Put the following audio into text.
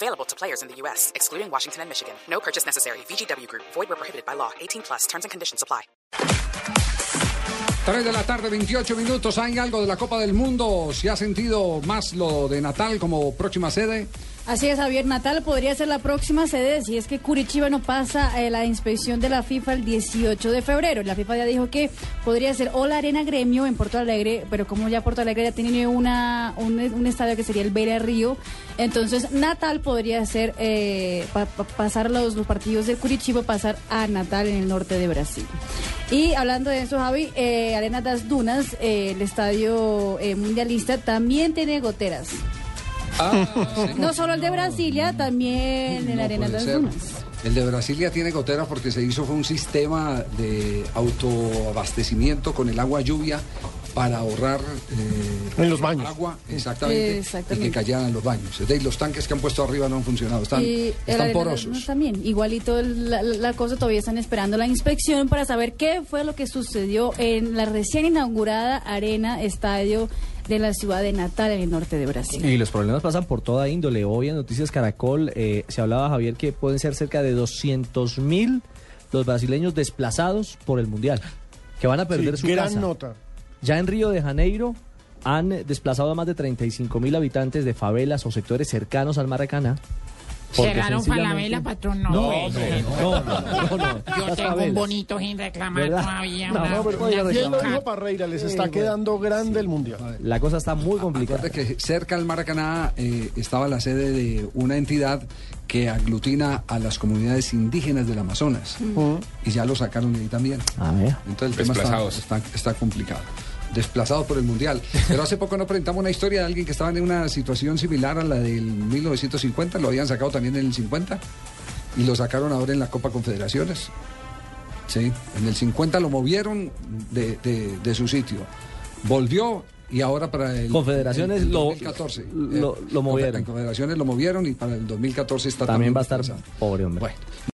Available to players in the U.S., excluding Washington and Michigan. No purchase necessary. VGW Group. Void where prohibited by law. 18 plus. Terms and conditions apply. 3 de la tarde, 28 minutos. ¿Hay algo de la Copa del Mundo? ¿Se ha sentido más lo de Natal como próxima sede? Así es, Javier Natal podría ser la próxima sede si es que Curitiba no pasa eh, la inspección de la FIFA el 18 de febrero. La FIFA ya dijo que podría ser o la Arena Gremio en Porto Alegre, pero como ya Porto Alegre ya tiene una, un, estadio que sería el Beira Río, entonces Natal podría ser eh, pa- pa- pasar los, partidos del Curitiba, pasar a Natal en el norte de Brasil. Y hablando de eso, Javi, eh, Arena das Dunas, eh, el estadio eh, mundialista, también tiene goteras. No solo el de Brasilia, también el Arena ser. Dunas. El de Brasilia tiene goteras porque se hizo fue un sistema de autoabastecimiento con el agua lluvia para ahorrar eh, En los baños. agua exactamente, Exactamente. y que cayeran en los baños. Es decir, los tanques que han puesto arriba no han funcionado, están, Y están porosos. también. Igualito la, la- la cosa, todavía están esperando la inspección para saber qué fue lo que sucedió en la recién inaugurada Arena Estadio de la ciudad de Natal, en el norte de Brasil. Y los problemas pasan por toda índole. Hoy en Noticias Caracol eh, se hablaba, Javier, que pueden ser cerca de 200 mil los brasileños desplazados por el Mundial, que van a perder Sí, su gran casa. nota. Ya en Río de Janeiro han desplazado a más de 35 mil habitantes de favelas o sectores cercanos al Maracaná. porque Cerraron sencillamente- Falabella, patrón. No, No, no, no, no, no, Yo las tengo un bonito sin reclamar ¿Verdad? todavía. No, una- no, pero Bien lo dijo Parreira, les está quedando grande el mundial. La cosa está muy complicada. Que cerca al Maracaná eh, estaba la sede de una entidad que aglutina a las comunidades indígenas del Amazonas. Y ya lo sacaron de ahí también. A ver. Entonces el tema está, está, está complicado. Desplazados por el Mundial. Pero hace poco nos presentamos una historia de alguien que estaba en una situación similar a la del 1950. Lo habían sacado también en el 50 y lo sacaron ahora en la Copa Confederaciones. Sí, en el 50 lo movieron de, de- de su sitio. Volvió y ahora para el Confederaciones el lo- 2014. lo- lo movieron. En Confederaciones lo movieron y para el 2014 está También va a estar desplazado. pobre, hombre. Bueno.